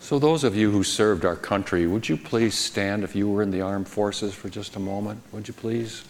So, those of you who served our country, would you please stand if you were in the armed forces for just a moment? Would you please?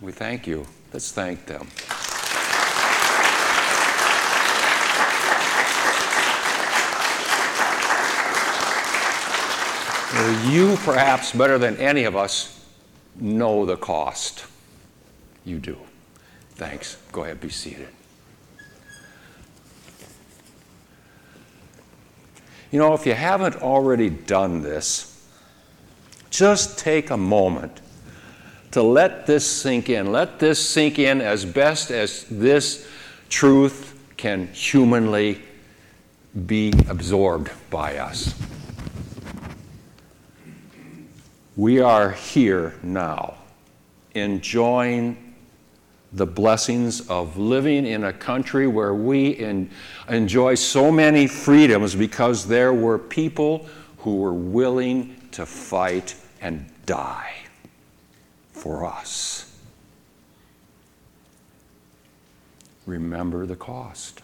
We thank you. Let's thank them. You, perhaps better than any of us, know the cost. You do. Thanks. Go ahead, be seated. You know, if you haven't already done this, just take a moment to let this sink in. Let this sink in as best as this truth can humanly be absorbed by us. We are here now enjoying the blessings of living in a country where we enjoy so many freedoms because there were people who were willing to fight and die for us. Remember the cost.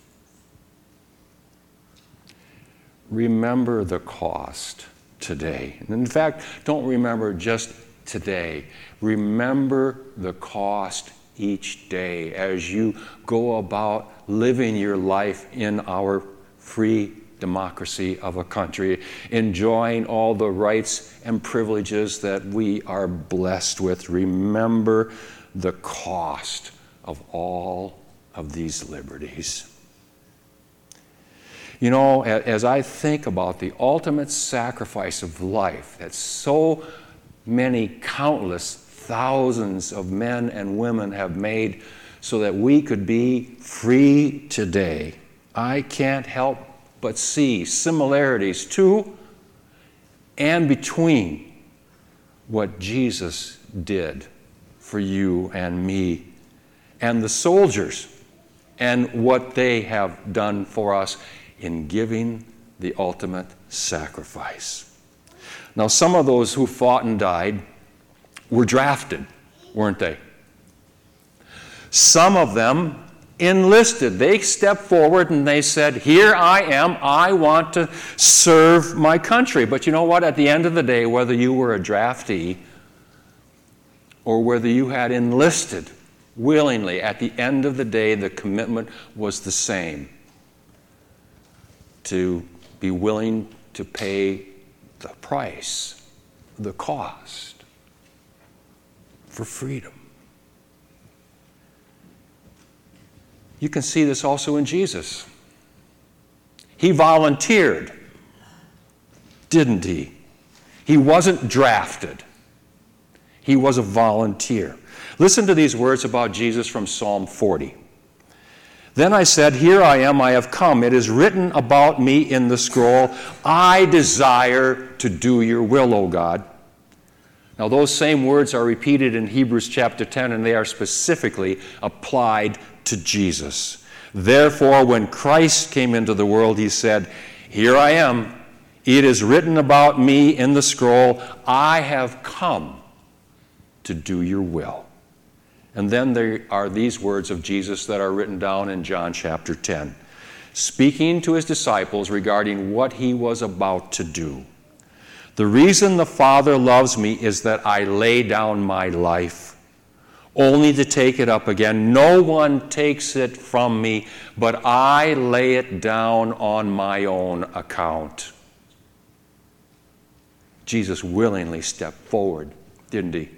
Remember the cost today. And in fact, don't remember just today. Remember the cost each day as you go about living your life in our free democracy of a country, enjoying all the rights and privileges that we are blessed with. Remember the cost of all of these liberties. You know, as I think about the ultimate sacrifice of life that so many countless thousands of men and women have made so that we could be free today, I can't help but see similarities to and between what Jesus did for you and me and the soldiers and what they have done for us in giving the ultimate sacrifice. Now, some of those who fought and died were drafted, weren't they? Some of them enlisted. They stepped forward and they said, Here I am, I want to serve my country. But you know what? At the end of the day, whether you were a draftee or whether you had enlisted willingly, at the end of the day, the commitment was the same to be willing to pay the price, the cost for freedom. You can see this also in Jesus. He volunteered, didn't he? He wasn't drafted, he was a volunteer. Listen to these words about Jesus from Psalm 40. Then I said, Here I am, I have come. It is written about me in the scroll. I desire to do your will, O God. Now, those same words are repeated in Hebrews chapter 10, and they are specifically applied to Jesus. Therefore, when Christ came into the world, he said, Here I am. It is written about me in the scroll, I have come to do your will. And then there are these words of Jesus that are written down in John chapter 10, speaking to his disciples regarding what he was about to do. The reason the Father loves me is that I lay down my life, only to take it up again. No one takes it from me, but I lay it down on my own account. Jesus willingly stepped forward, didn't he?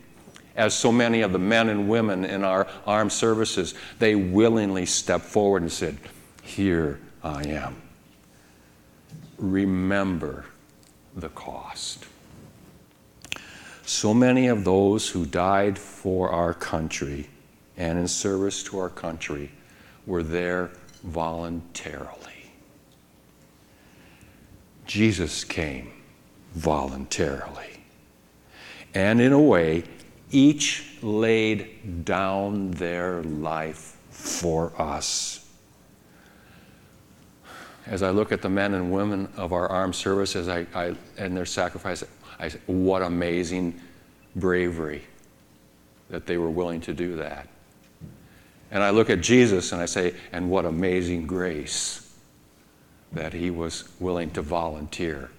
As so many of the men and women in our armed services, they willingly stepped forward and said, Here I am. Remember the cost. So many of those who died for our country and in service to our country were there voluntarily. Jesus came voluntarily. And in a way, each laid down their life for us as I look at the men and women of our armed services I, I, and their sacrifice, I say, what amazing bravery that they were willing to do that. And I look at Jesus and I say, and what amazing grace that he was willing to volunteer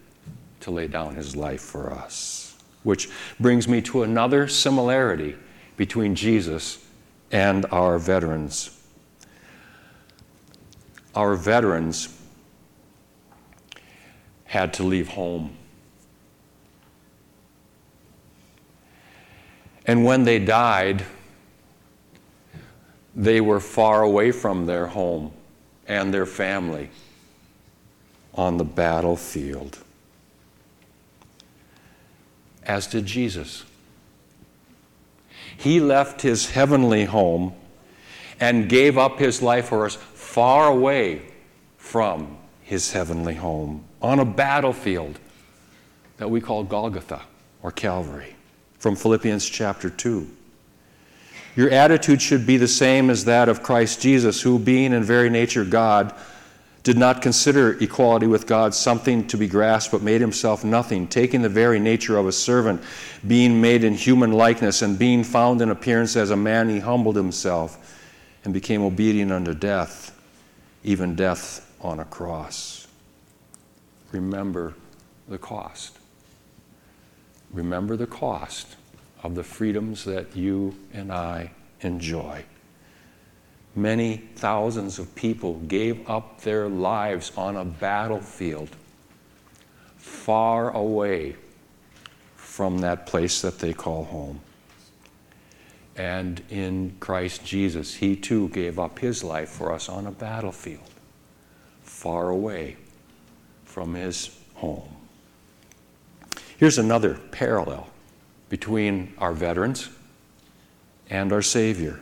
to lay down his life for us. Which brings me to another similarity between Jesus and our veterans. Our veterans had to leave home. And when they died, they were far away from their home and their family on the battlefield, as did Jesus. He left his heavenly home and gave up his life for us far away from his heavenly home on a battlefield that we call Golgotha or Calvary from Philippians chapter 2. Your attitude should be the same as that of Christ Jesus, who, being in very nature God, did not consider equality with God something to be grasped, but made himself nothing, taking the very nature of a servant, being made in human likeness, and being found in appearance as a man, he humbled himself and became obedient unto death, even death on a cross. Remember the cost. Remember the cost of the freedoms that you and I enjoy. Many thousands of people gave up their lives on a battlefield far away from that place that they call home. And in Christ Jesus, He too gave up His life for us on a battlefield far away from His home. Here's another parallel between our veterans and our Savior.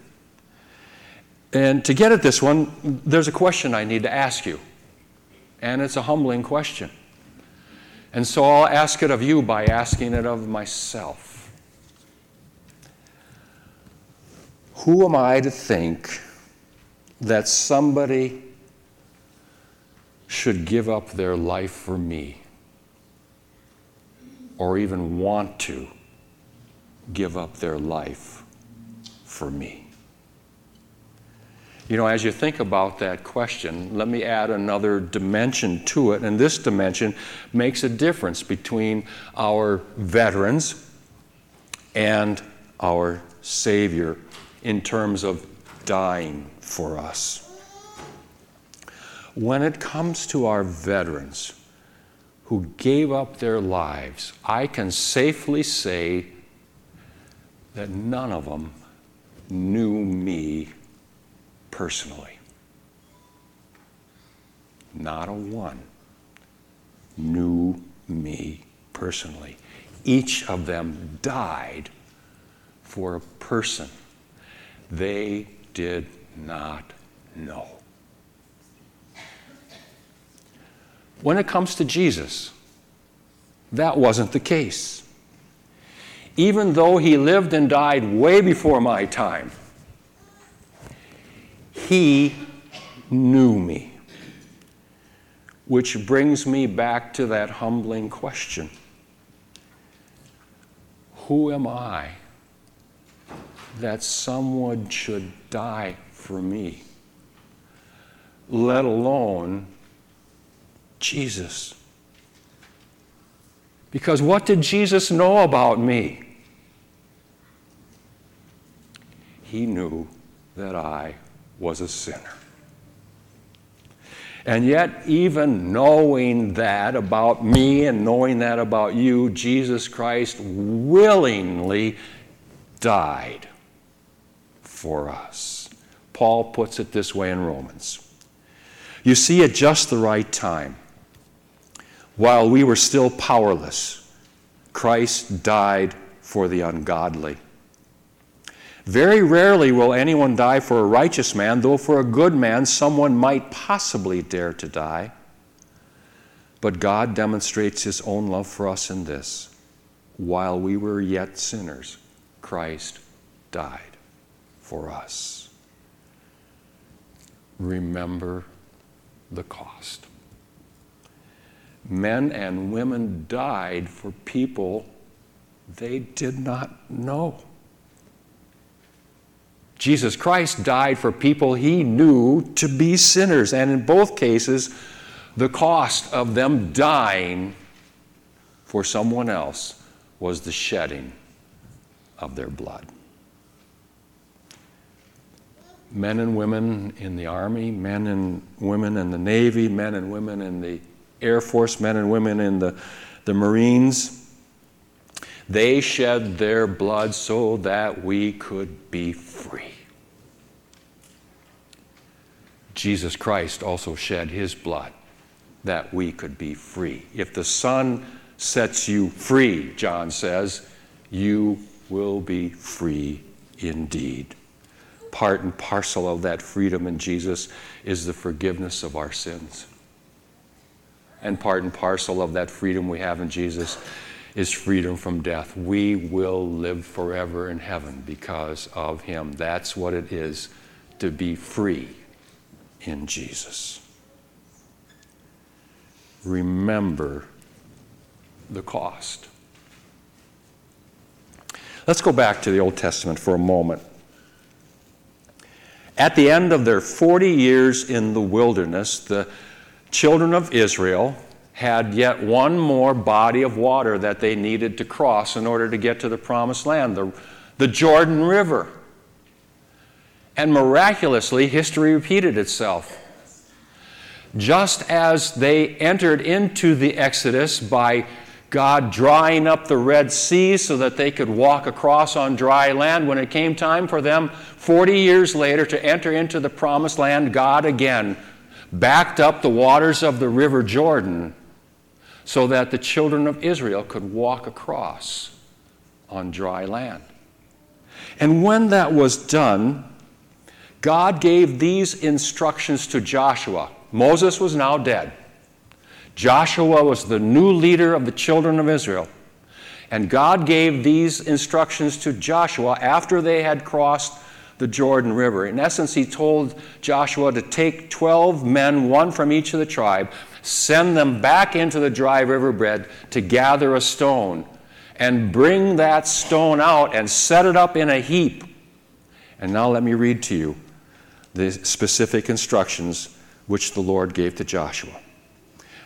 And to get at this one, there's a question I need to ask you. And it's a humbling question. And so I'll ask it of you by asking it of myself. Who am I to think that somebody should give up their life for me or even want to give up their life for me? You know, as you think about that question, let me add another dimension to it. And this dimension makes a difference between our veterans and our Savior in terms of dying for us. When it comes to our veterans who gave up their lives, I can safely say that none of them knew me personally. Not a one knew me personally. Each of them died for a person they did not know. When it comes to Jesus, that wasn't the case even though he lived and died way before my time, he knew me. Which brings me back to that humbling question Who am I that someone should die for me? Let alone Jesus. Because what did Jesus know about me? he knew that I was a sinner. And yet, even knowing that about me and knowing that about you, Jesus Christ willingly died for us. Paul puts it this way in Romans. You see, at just the right time, while we were still powerless, Christ died for the ungodly. Very rarely will anyone die for a righteous man, though for a good man someone might possibly dare to die. But God demonstrates his own love for us in this while we were yet sinners, Christ died for us. Remember the cost. Men and women died for people they did not know. Jesus Christ died for people he knew to be sinners. And in both cases, the cost of them dying for someone else was the shedding of their blood. Men and women in the Army, men and women in the Navy, men and women in the Air Force, men and women in the, the Marines, they shed their blood so that we could be free. Jesus Christ also shed his blood that we could be free. If the Son sets you free, John says, you will be free indeed. Part and parcel of that freedom in Jesus is the forgiveness of our sins. And part and parcel of that freedom we have in Jesus is freedom from death. We will live forever in heaven because of Him. That's what it is to be free in Jesus. Remember the cost. Let's go back to the Old Testament for a moment. At the end of their 40 years in the wilderness, the children of Israel had yet one more body of water that they needed to cross in order to get to the promised land the, the Jordan River. And miraculously, history repeated itself. Just as they entered into the Exodus by God drying up the Red Sea so that they could walk across on dry land, when it came time for them 40 years later to enter into the promised land, God again backed up the waters of the River Jordan so that the children of Israel could walk across on dry land. And when that was done, God gave these instructions to Joshua. Moses was now dead. Joshua was the new leader of the children of Israel. And God gave these instructions to Joshua after they had crossed the Jordan River. In essence, he told Joshua to take 12 men, one from each of the tribe, send them back into the dry riverbed to gather a stone, and bring that stone out and set it up in a heap. And now let me read to you the specific instructions which the Lord gave to Joshua.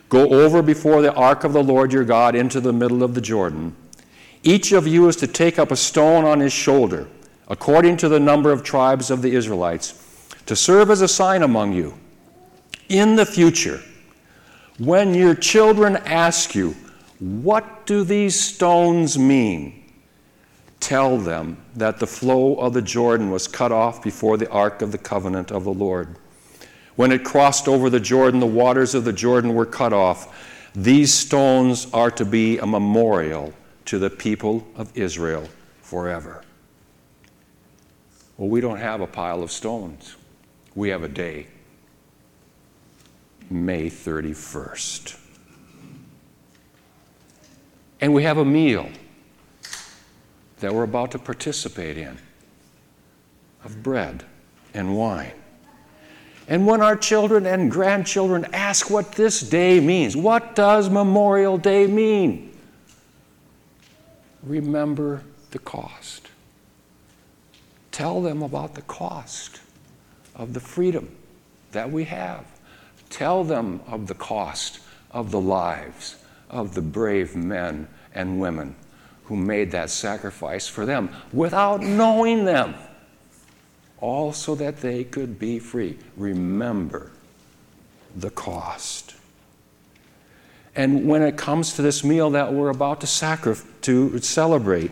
Go over before the ark of the Lord your God into the middle of the Jordan. Each of you is to take up a stone on his shoulder, according to the number of tribes of the Israelites, to serve as a sign among you. In the future, when your children ask you, What do these stones mean? Tell them that the flow of the Jordan was cut off before the ark of the covenant of the Lord. When it crossed over the Jordan, the waters of the Jordan were cut off. These stones are to be a memorial to the people of Israel forever. Well, we don't have a pile of stones, we have a day. May 31st. And we have a meal that we're about to participate in of bread and wine. And when our children and grandchildren ask what this day means, what does Memorial Day mean? Remember the cost. Tell them about the cost of the freedom that we have. Tell them of the cost of the lives of the brave men and women who made that sacrifice for them without knowing them, all so that they could be free. Remember the cost. And when it comes to this meal that we're about to, to celebrate,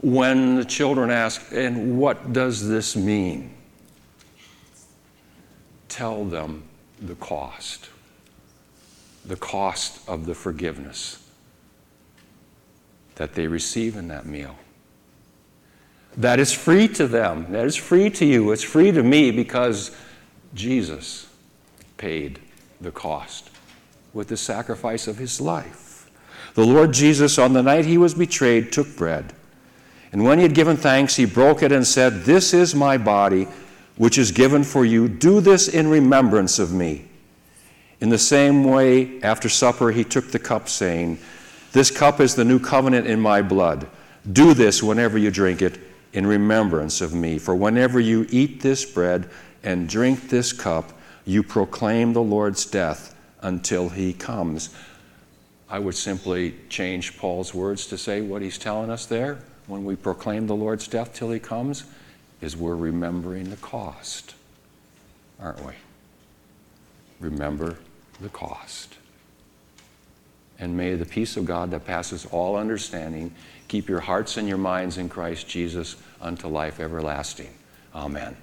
when the children ask, and what does this mean? Tell them the cost, the cost of the forgiveness that they receive in that meal. That is free to them, that is free to you, it's free to me because Jesus paid the cost with the sacrifice of his life. The Lord Jesus, on the night he was betrayed, took bread. And when he had given thanks, he broke it and said, This is my body which is given for you. Do this in remembrance of me. In the same way, after supper, he took the cup, saying, This cup is the new covenant in my blood. Do this whenever you drink it in remembrance of me. For whenever you eat this bread and drink this cup, you proclaim the Lord's death until he comes. I would simply change Paul's words to say what he's telling us there when we proclaim the Lord's death till he comes is we're remembering the cost, aren't we? Remember the cost. And may the peace of God that passes all understanding keep your hearts and your minds in Christ Jesus unto life everlasting. Amen.